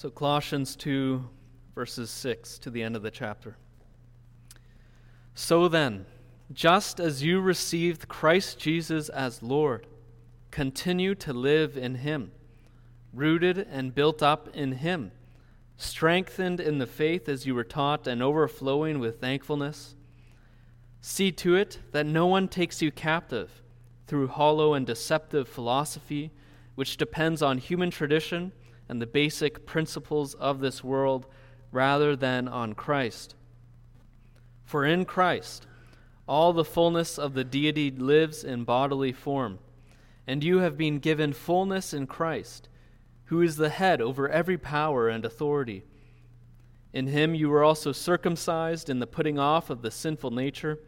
So, Colossians 2, verses 6 to the end of the chapter. So then, just as you received Christ Jesus as Lord, continue to live in him, rooted and built up in him, strengthened in the faith as you were taught, and overflowing with thankfulness. See to it that no one takes you captive through hollow and deceptive philosophy, which depends on human tradition and the basic principles of this world rather than on Christ. For in Christ, all the fullness of the deity lives in bodily form, and you have been given fullness in Christ, who is the head over every power and authority. In him you were also circumcised in the putting off of the sinful nature,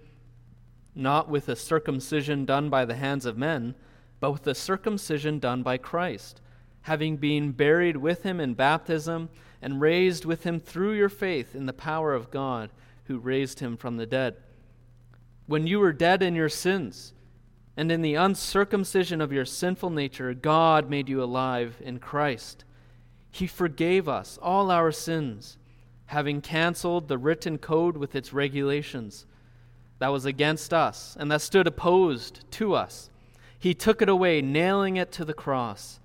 not with a circumcision done by the hands of men, but with the circumcision done by Christ having been buried with him in baptism and raised with him through your faith in the power of God who raised him from the dead. When you were dead in your sins and in the uncircumcision of your sinful nature, God made you alive in Christ. He forgave us all our sins, having canceled the written code with its regulations that was against us and that stood opposed to us. He took it away, nailing it to the cross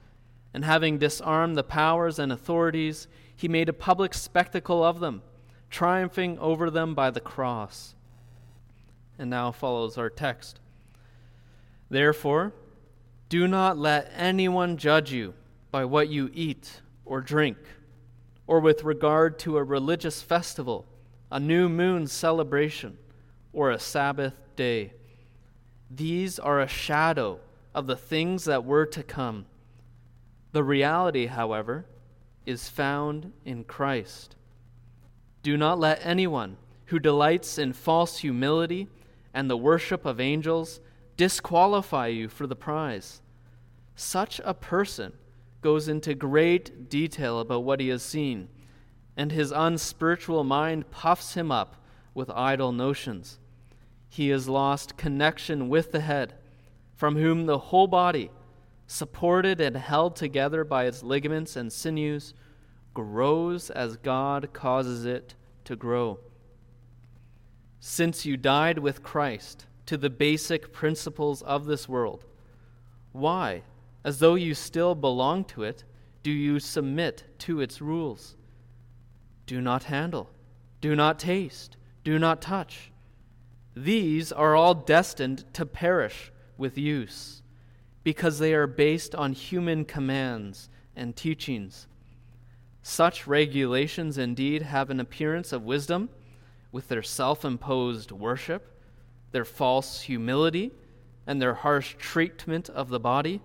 and having disarmed the powers and authorities, he made a public spectacle of them, triumphing over them by the cross. And now follows our text. Therefore, do not let anyone judge you by what you eat or drink, or with regard to a religious festival, a new moon celebration, or a Sabbath day. These are a shadow of the things that were to come the reality, however, is found in Christ. Do not let anyone who delights in false humility and the worship of angels disqualify you for the prize. Such a person goes into great detail about what he has seen, and his unspiritual mind puffs him up with idle notions. He has lost connection with the head, from whom the whole body supported and held together by its ligaments and sinews, grows as God causes it to grow. Since you died with Christ to the basic principles of this world, why, as though you still belong to it, do you submit to its rules? Do not handle, do not taste, do not touch. These are all destined to perish with use because they are based on human commands and teachings. Such regulations indeed have an appearance of wisdom with their self imposed worship, their false humility, and their harsh treatment of the body,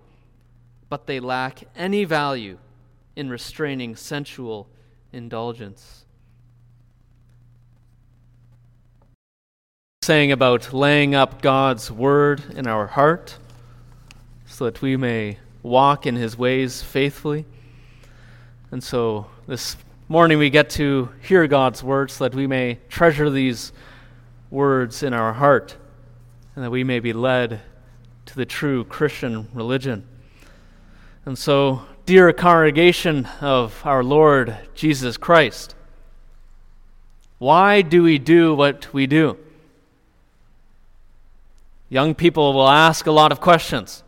but they lack any value in restraining sensual indulgence. Saying about laying up God's word in our heart so that we may walk in his ways faithfully. And so this morning we get to hear God's word so that we may treasure these words in our heart and that we may be led to the true Christian religion. And so, dear congregation of our Lord Jesus Christ, why do we do what we do? Young people will ask a lot of questions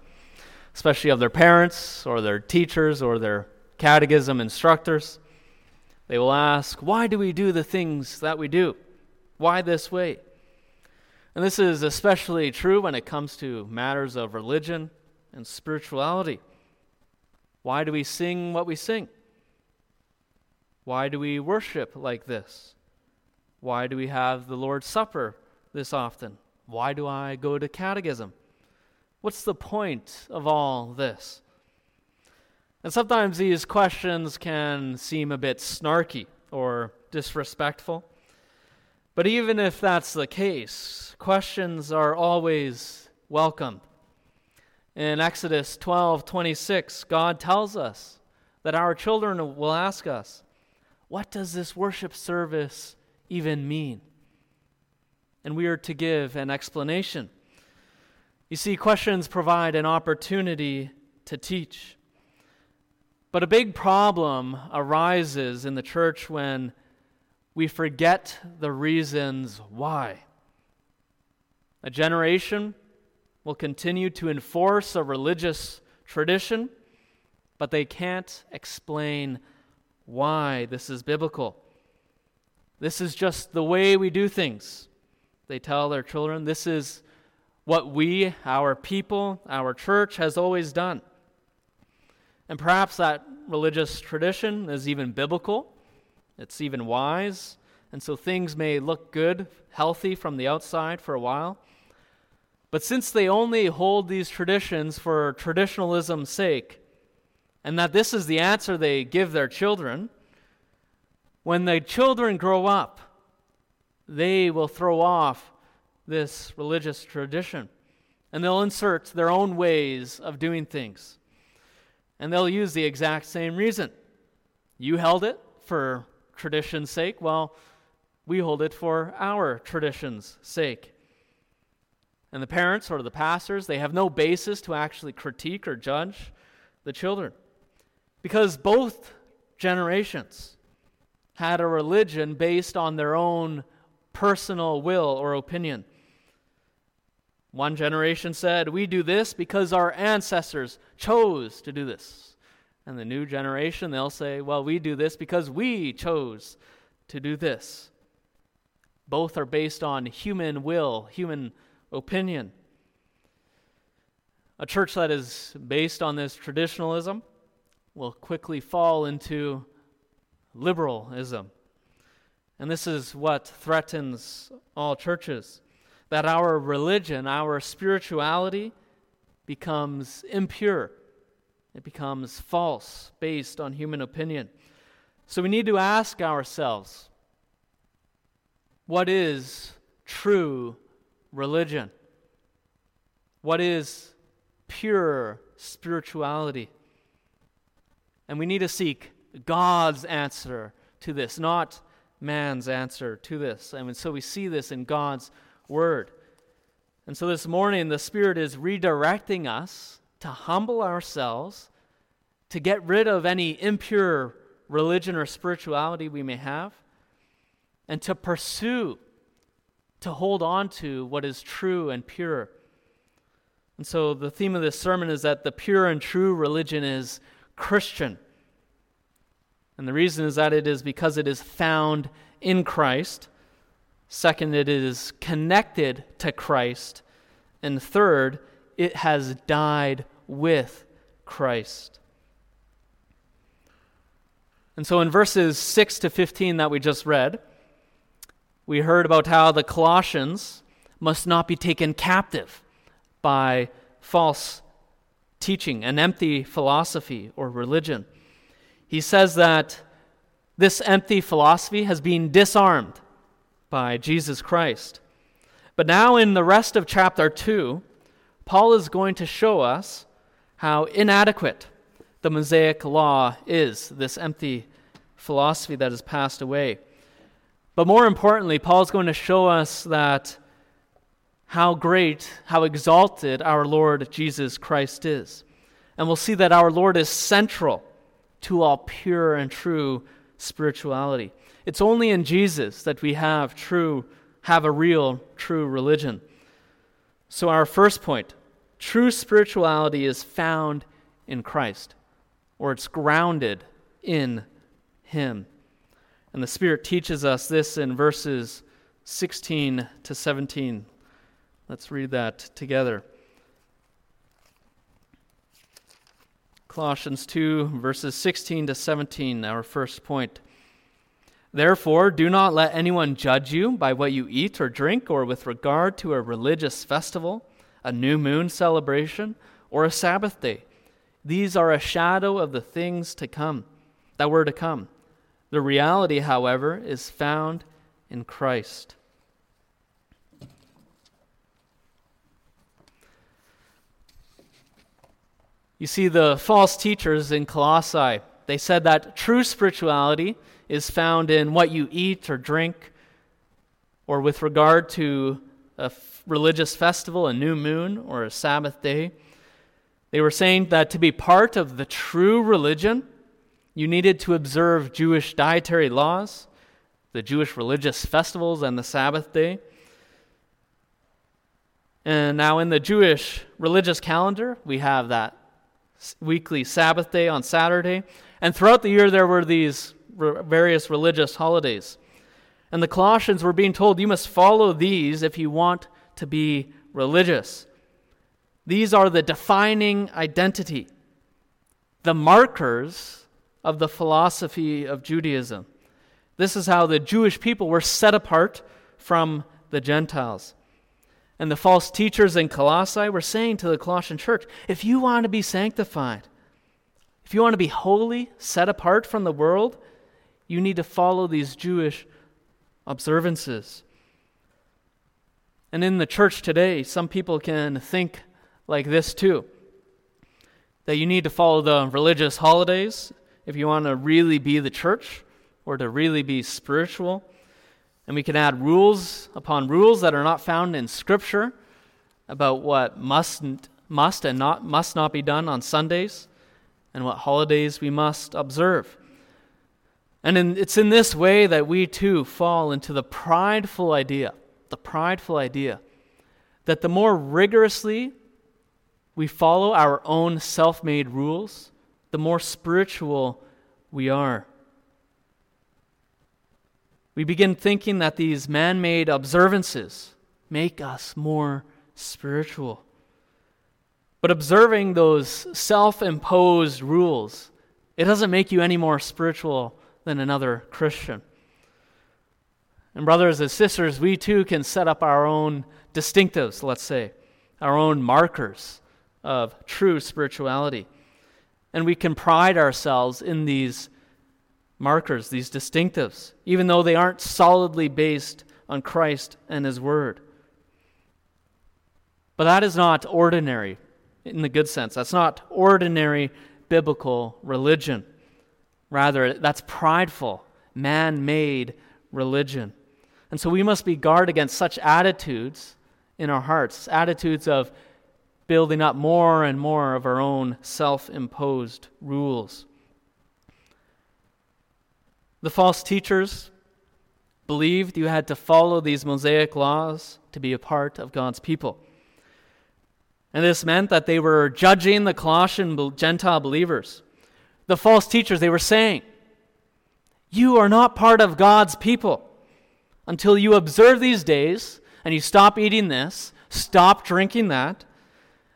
especially of their parents or their teachers or their catechism instructors. They will ask, Why do we do the things that we do? Why this way? And this is especially true when it comes to matters of religion and spirituality. Why do we sing what we sing? Why do we worship like this? Why do we have the Lord's Supper this often? Why do I go to catechism? What's the point of all this? And sometimes these questions can seem a bit snarky or disrespectful. But even if that's the case, questions are always welcome. In Exodus 12:26, God tells us that our children will ask us, "What does this worship service even mean?" And we are to give an explanation. You see, questions provide an opportunity to teach. But a big problem arises in the church when we forget the reasons why. A generation will continue to enforce a religious tradition, but they can't explain why this is biblical. This is just the way we do things. They tell their children, this is what we, our people, our church has always done. And perhaps that religious tradition is even biblical, it's even wise, and so things may look good, healthy from the outside for a while. But since they only hold these traditions for traditionalism's sake, and that this is the answer they give their children, when the children grow up, they will throw off this religious tradition and they'll insert their own ways of doing things. And they'll use the exact same reason. You held it for tradition's sake. Well, we hold it for our tradition's sake. And the parents or the pastors, they have no basis to actually critique or judge the children. Because both generations had a religion based on their own personal will or opinion. One generation said, We do this because our ancestors chose to do this. And the new generation, they'll say, Well, we do this because we chose to do this. Both are based on human will, human opinion. A church that is based on this traditionalism will quickly fall into liberalism. And this is what threatens all churches that our religion, our spirituality, becomes impure. It becomes false, based on human opinion. So we need to ask ourselves what is true religion? What is pure spirituality? And we need to seek God's answer to this, not man's answer to this. And so we see this in God's word. And so this morning, the Spirit is redirecting us to humble ourselves, to get rid of any impure religion or spirituality we may have, and to pursue, to hold on to what is true and pure. And so the theme of this sermon is that the pure and true religion is Christian. And the reason is that it is because it is found in Christ. Second, it is connected to Christ. And third, it has died with Christ. And so in verses 6 to 15 that we just read, we heard about how the Colossians must not be taken captive by false teaching, an empty philosophy or religion. He says that this empty philosophy has been disarmed by Jesus Christ. But now, in the rest of chapter 2, Paul is going to show us how inadequate the Mosaic law is, this empty philosophy that has passed away. But more importantly, Paul is going to show us that how great, how exalted our Lord Jesus Christ is. And we'll see that our Lord is central to all pure and true spirituality. It's only in Jesus that we have true, have a real, true religion. So, our first point true spirituality is found in Christ, or it's grounded in Him. And the Spirit teaches us this in verses 16 to 17. Let's read that together. Colossians 2, verses 16 to 17, our first point. Therefore, do not let anyone judge you by what you eat or drink, or with regard to a religious festival, a new moon celebration, or a Sabbath day. These are a shadow of the things to come, that were to come. The reality, however, is found in Christ. You see, the false teachers in Colossae, they said that true spirituality is found in what you eat or drink, or with regard to a f- religious festival, a new moon, or a Sabbath day. They were saying that to be part of the true religion, You needed to observe Jewish dietary laws, the Jewish religious festivals, and the Sabbath day. And now, in the Jewish religious calendar, we have that weekly Sabbath day on Saturday. And throughout the year, there were these various religious holidays. And the Colossians were being told, you must follow these if you want to be religious. These are the defining identity, the markers of the philosophy of Judaism. This is how the Jewish people were set apart from the Gentiles. And the false teachers in Colossae were saying to the Colossian church if you want to be sanctified, if you want to be holy, set apart from the world, you need to follow these Jewish observances. And in the church today, some people can think like this too that you need to follow the religious holidays if you want to really be the church or to really be spiritual. And we can add rules upon rules that are not found in Scripture about what must, must and not, must not be done on Sundays and what holidays we must observe. And in, it's in this way that we too fall into the prideful idea, the prideful idea that the more rigorously we follow our own self made rules, the more spiritual we are. We begin thinking that these man made observances make us more spiritual. But observing those self imposed rules, it doesn't make you any more spiritual than another Christian. And, brothers and sisters, we too can set up our own distinctives, let's say, our own markers of true spirituality. And we can pride ourselves in these markers, these distinctives, even though they aren't solidly based on Christ and His Word. But that is not ordinary in the good sense. That's not ordinary biblical religion. Rather, that's prideful, man made religion. And so we must be guard against such attitudes in our hearts attitudes of building up more and more of our own self imposed rules. The false teachers believed you had to follow these Mosaic laws to be a part of God's people. And this meant that they were judging the Colossian Gentile believers the false teachers, they were saying, You are not part of God's people until you observe these days and you stop eating this, stop drinking that.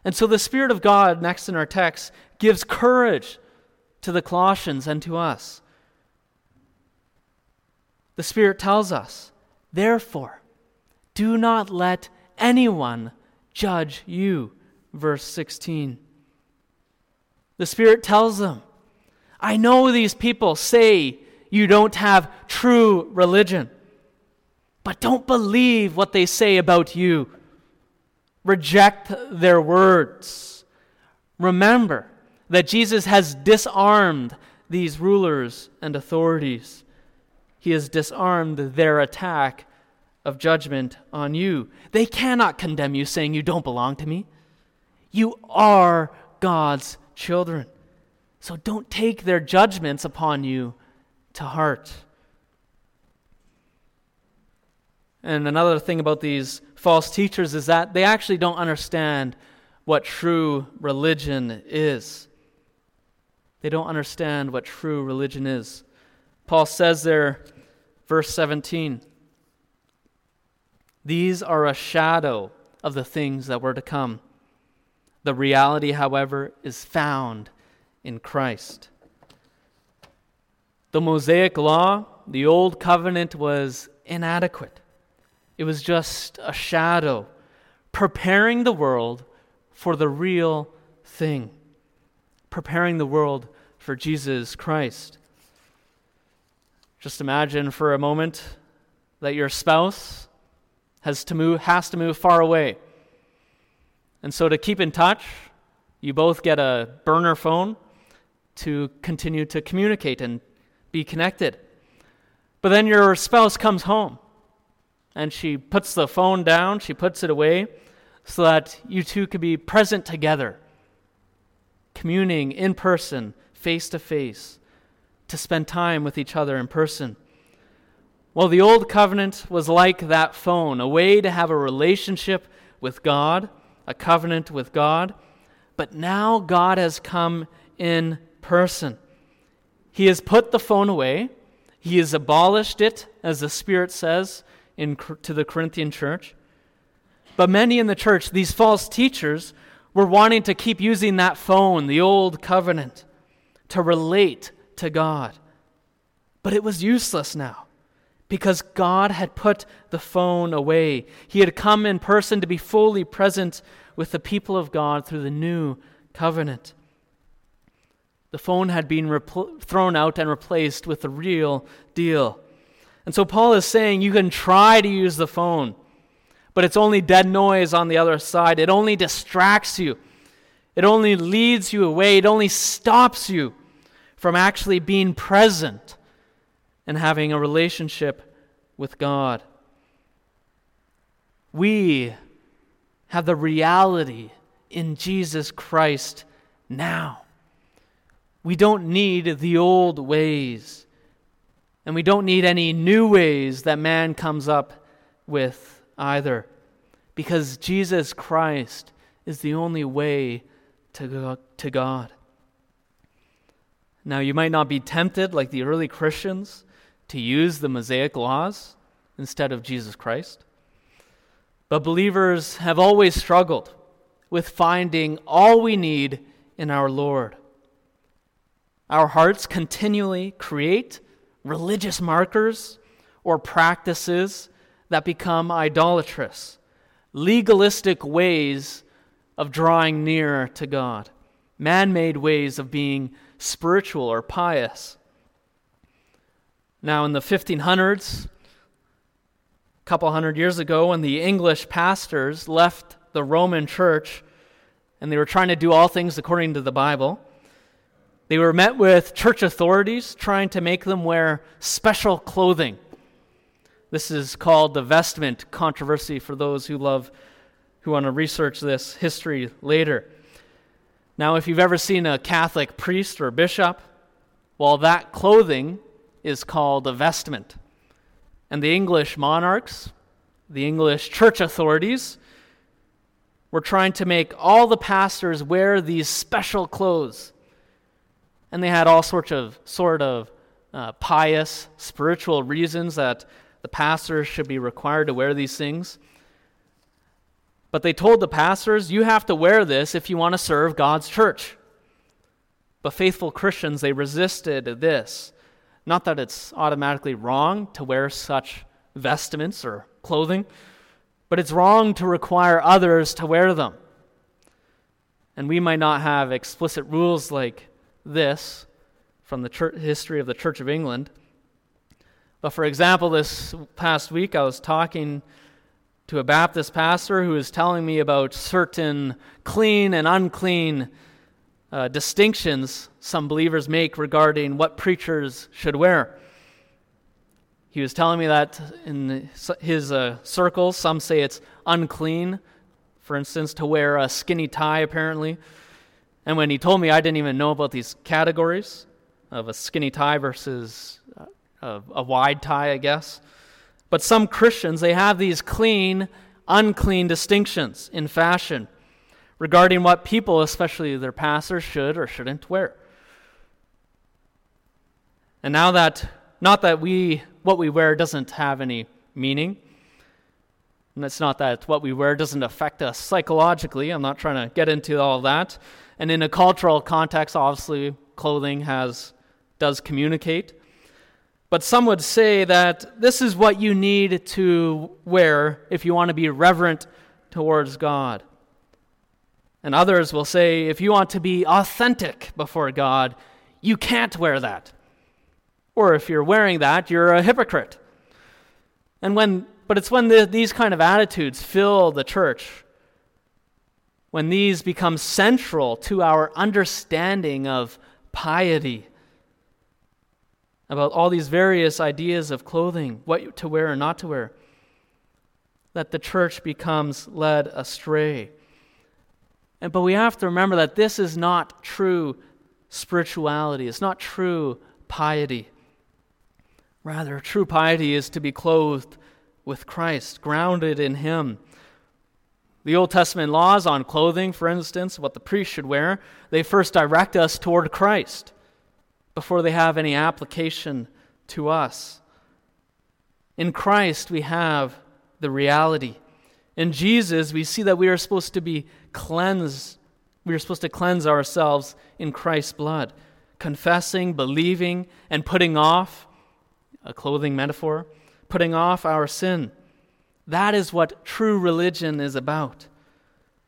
And so the Spirit of God, next in our text, gives courage to the Colossians and to us. The Spirit tells us, Therefore, do not let anyone judge you. Verse 16. The Spirit tells them, I know these people say you don't have true religion, but don't believe what they say about you. Reject their words. Remember that Jesus has disarmed these rulers and authorities. He has disarmed their attack of judgment on you. They cannot condemn you, saying, You don't belong to me. You are God's children. So don't take their judgments upon you to heart. And another thing about these false teachers is that they actually don't understand what true religion is. They don't understand what true religion is. Paul says there, verse 17, these are a shadow of the things that were to come. The reality, however, is found in Christ. The Mosaic law, the old covenant, was inadequate. It was just a shadow, preparing the world for the real thing, preparing the world for Jesus Christ. Just imagine for a moment that your spouse has to move, has to move far away. And so to keep in touch, you both get a burner phone to continue to communicate and be connected. But then your spouse comes home and she puts the phone down, she puts it away so that you two can be present together, communing in person, face to face, to spend time with each other in person. Well, the old covenant was like that phone, a way to have a relationship with God, a covenant with God. But now God has come in person. He has put the phone away, He has abolished it, as the Spirit says in, to the Corinthian church. But many in the church, these false teachers, were wanting to keep using that phone, the old covenant, to relate to God. But it was useless now because God had put the phone away. He had come in person to be fully present with the people of God through the new covenant. The phone had been repl- thrown out and replaced with the real deal. And so Paul is saying you can try to use the phone, but it's only dead noise on the other side. It only distracts you, it only leads you away, it only stops you from actually being present and having a relationship with God. We have the reality in Jesus Christ now. We don't need the old ways, and we don't need any new ways that man comes up with either, because Jesus Christ is the only way to God. Now, you might not be tempted like the early Christians to use the Mosaic laws instead of Jesus Christ. But believers have always struggled with finding all we need in our Lord. Our hearts continually create religious markers or practices that become idolatrous, legalistic ways of drawing near to God, man made ways of being spiritual or pious. Now, in the 1500s, a couple hundred years ago, when the English pastors left the Roman church and they were trying to do all things according to the Bible, they were met with church authorities trying to make them wear special clothing. This is called the vestment controversy for those who love who want to research this history later. Now, if you've ever seen a Catholic priest or bishop, well, that clothing is called a vestment. And the English monarchs, the English church authorities, were trying to make all the pastors wear these special clothes. And they had all sorts of sort of uh, pious, spiritual reasons that the pastors should be required to wear these things. But they told the pastors, you have to wear this if you want to serve God's church. But faithful Christians, they resisted this. Not that it's automatically wrong to wear such vestments or clothing, but it's wrong to require others to wear them. And we might not have explicit rules like this from the church, history of the Church of England. But for example, this past week I was talking to a Baptist pastor who was telling me about certain clean and unclean uh, distinctions some believers make regarding what preachers should wear. He was telling me that in his uh, circles, some say it's unclean, for instance, to wear a skinny tie, apparently. And when he told me, I didn't even know about these categories of a skinny tie versus uh, a, a wide tie, I guess. But some Christians, they have these clean, unclean distinctions in fashion regarding what people, especially their pastors, should or shouldn't wear. And now that, not that we, what we wear doesn't have any meaning, and it's not that what we wear doesn't affect us psychologically. I'm not trying to get into all that. And in a cultural context, obviously, clothing has does communicate. But some would say that this is what you need to wear if you want to be reverent towards God. And others will say if you want to be authentic before God, you can't wear that. Or if you're wearing that, you're a hypocrite. And when, but it's when the, these kind of attitudes fill the church, when these become central to our understanding of piety, about all these various ideas of clothing, what to wear and not to wear, that the church becomes led astray. And, but we have to remember that this is not true spirituality, it's not true piety. Rather, true piety is to be clothed with Christ, grounded in Him. The Old Testament laws on clothing, for instance, what the priest should wear, they first direct us toward Christ before they have any application to us. In Christ, we have the reality. In Jesus, we see that we are supposed to be cleansed. We are supposed to cleanse ourselves in Christ's blood, confessing, believing, and putting off a clothing metaphor, putting off our sin. That is what true religion is about.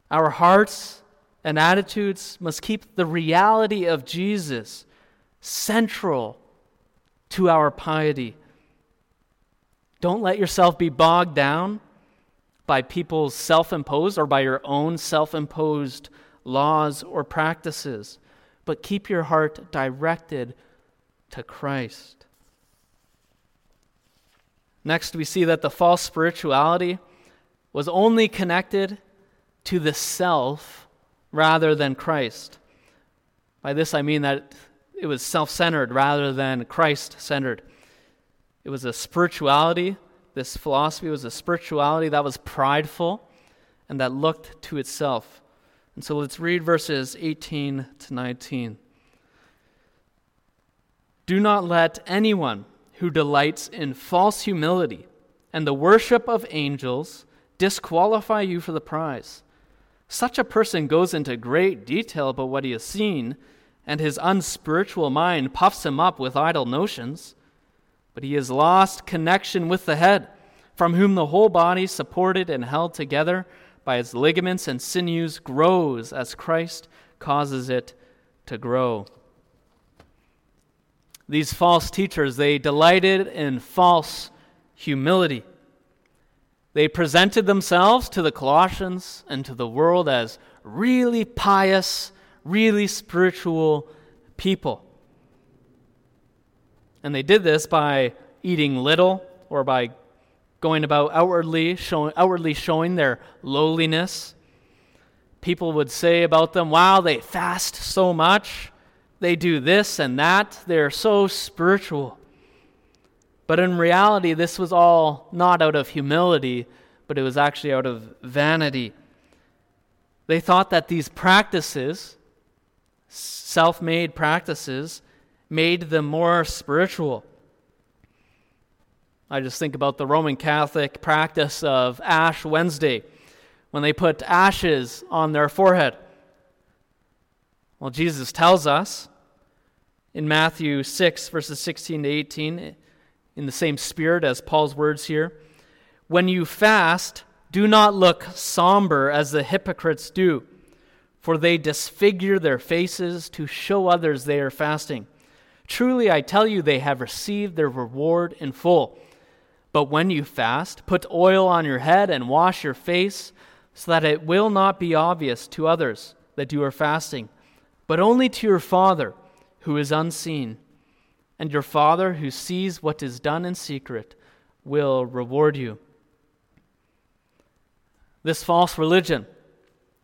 Our hearts and attitudes must keep the reality of Jesus central to our piety. Don't let yourself be bogged down by people's self imposed or by your own self imposed laws or practices, but keep your heart directed to Christ. Next, we see that the false spirituality was only connected to the self rather than Christ. By this, I mean that it was self centered rather than Christ centered. It was a spirituality, this philosophy was a spirituality that was prideful and that looked to itself. And so let's read verses 18 to 19. Do not let anyone who delights in false humility and the worship of angels disqualify you for the prize. Such a person goes into great detail about what he has seen, and his unspiritual mind puffs him up with idle notions. But he has lost connection with the head, from whom the whole body, supported and held together by its ligaments and sinews, grows as Christ causes it to grow. These false teachers, they delighted in false humility. They presented themselves to the Colossians and to the world as really pious, really spiritual people. And they did this by eating little or by going about outwardly showing, outwardly showing their lowliness. People would say about them, wow, they fast so much they do this and that. They're so spiritual. But in reality, this was all not out of humility, but it was actually out of vanity. They thought that these practices, self made practices, made them more spiritual. I just think about the Roman Catholic practice of Ash Wednesday, when they put ashes on their forehead. Well, Jesus tells us in Matthew 6, verses 16 to 18, in the same spirit as Paul's words here. When you fast, do not look somber as the hypocrites do, for they disfigure their faces to show others they are fasting. Truly, I tell you, they have received their reward in full. But when you fast, put oil on your head and wash your face, so that it will not be obvious to others that you are fasting, but only to your Father who is unseen, and your Father who sees what is done in secret will reward you. This false religion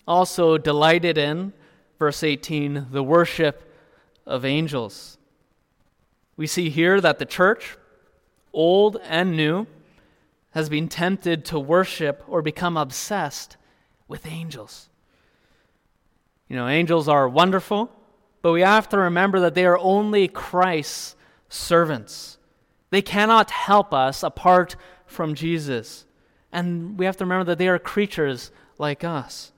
also delighted in, verse 18, the worship of angels. We see here that the church, old and new, has been tempted to worship or become obsessed with angels. You know, angels are wonderful, but we have to remember that they are only Christ's servants. They cannot help us apart from Jesus. And we have to remember that they are creatures like us.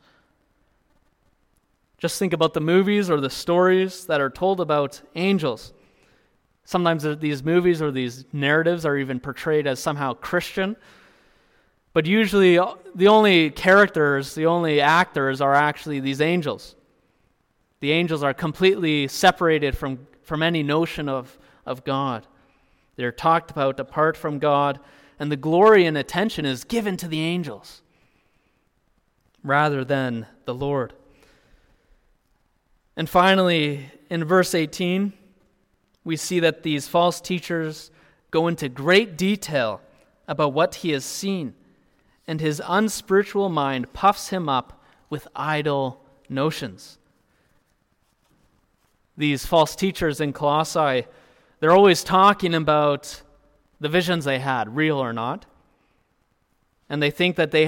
Just think about the movies or the stories that are told about angels. Sometimes these movies or these narratives are even portrayed as somehow Christian. But usually, uh, the only characters, the only actors are actually these angels. The angels are completely separated from, from any notion of, of God. They're talked about apart from God, and the glory and attention is given to the angels rather than the Lord. And finally, in verse 18, we see that these false teachers go into great detail about what he has seen, and his unspiritual mind puffs him up with idle notions these false teachers in Colossae, they're always talking about the visions they had, real or not. And they think that they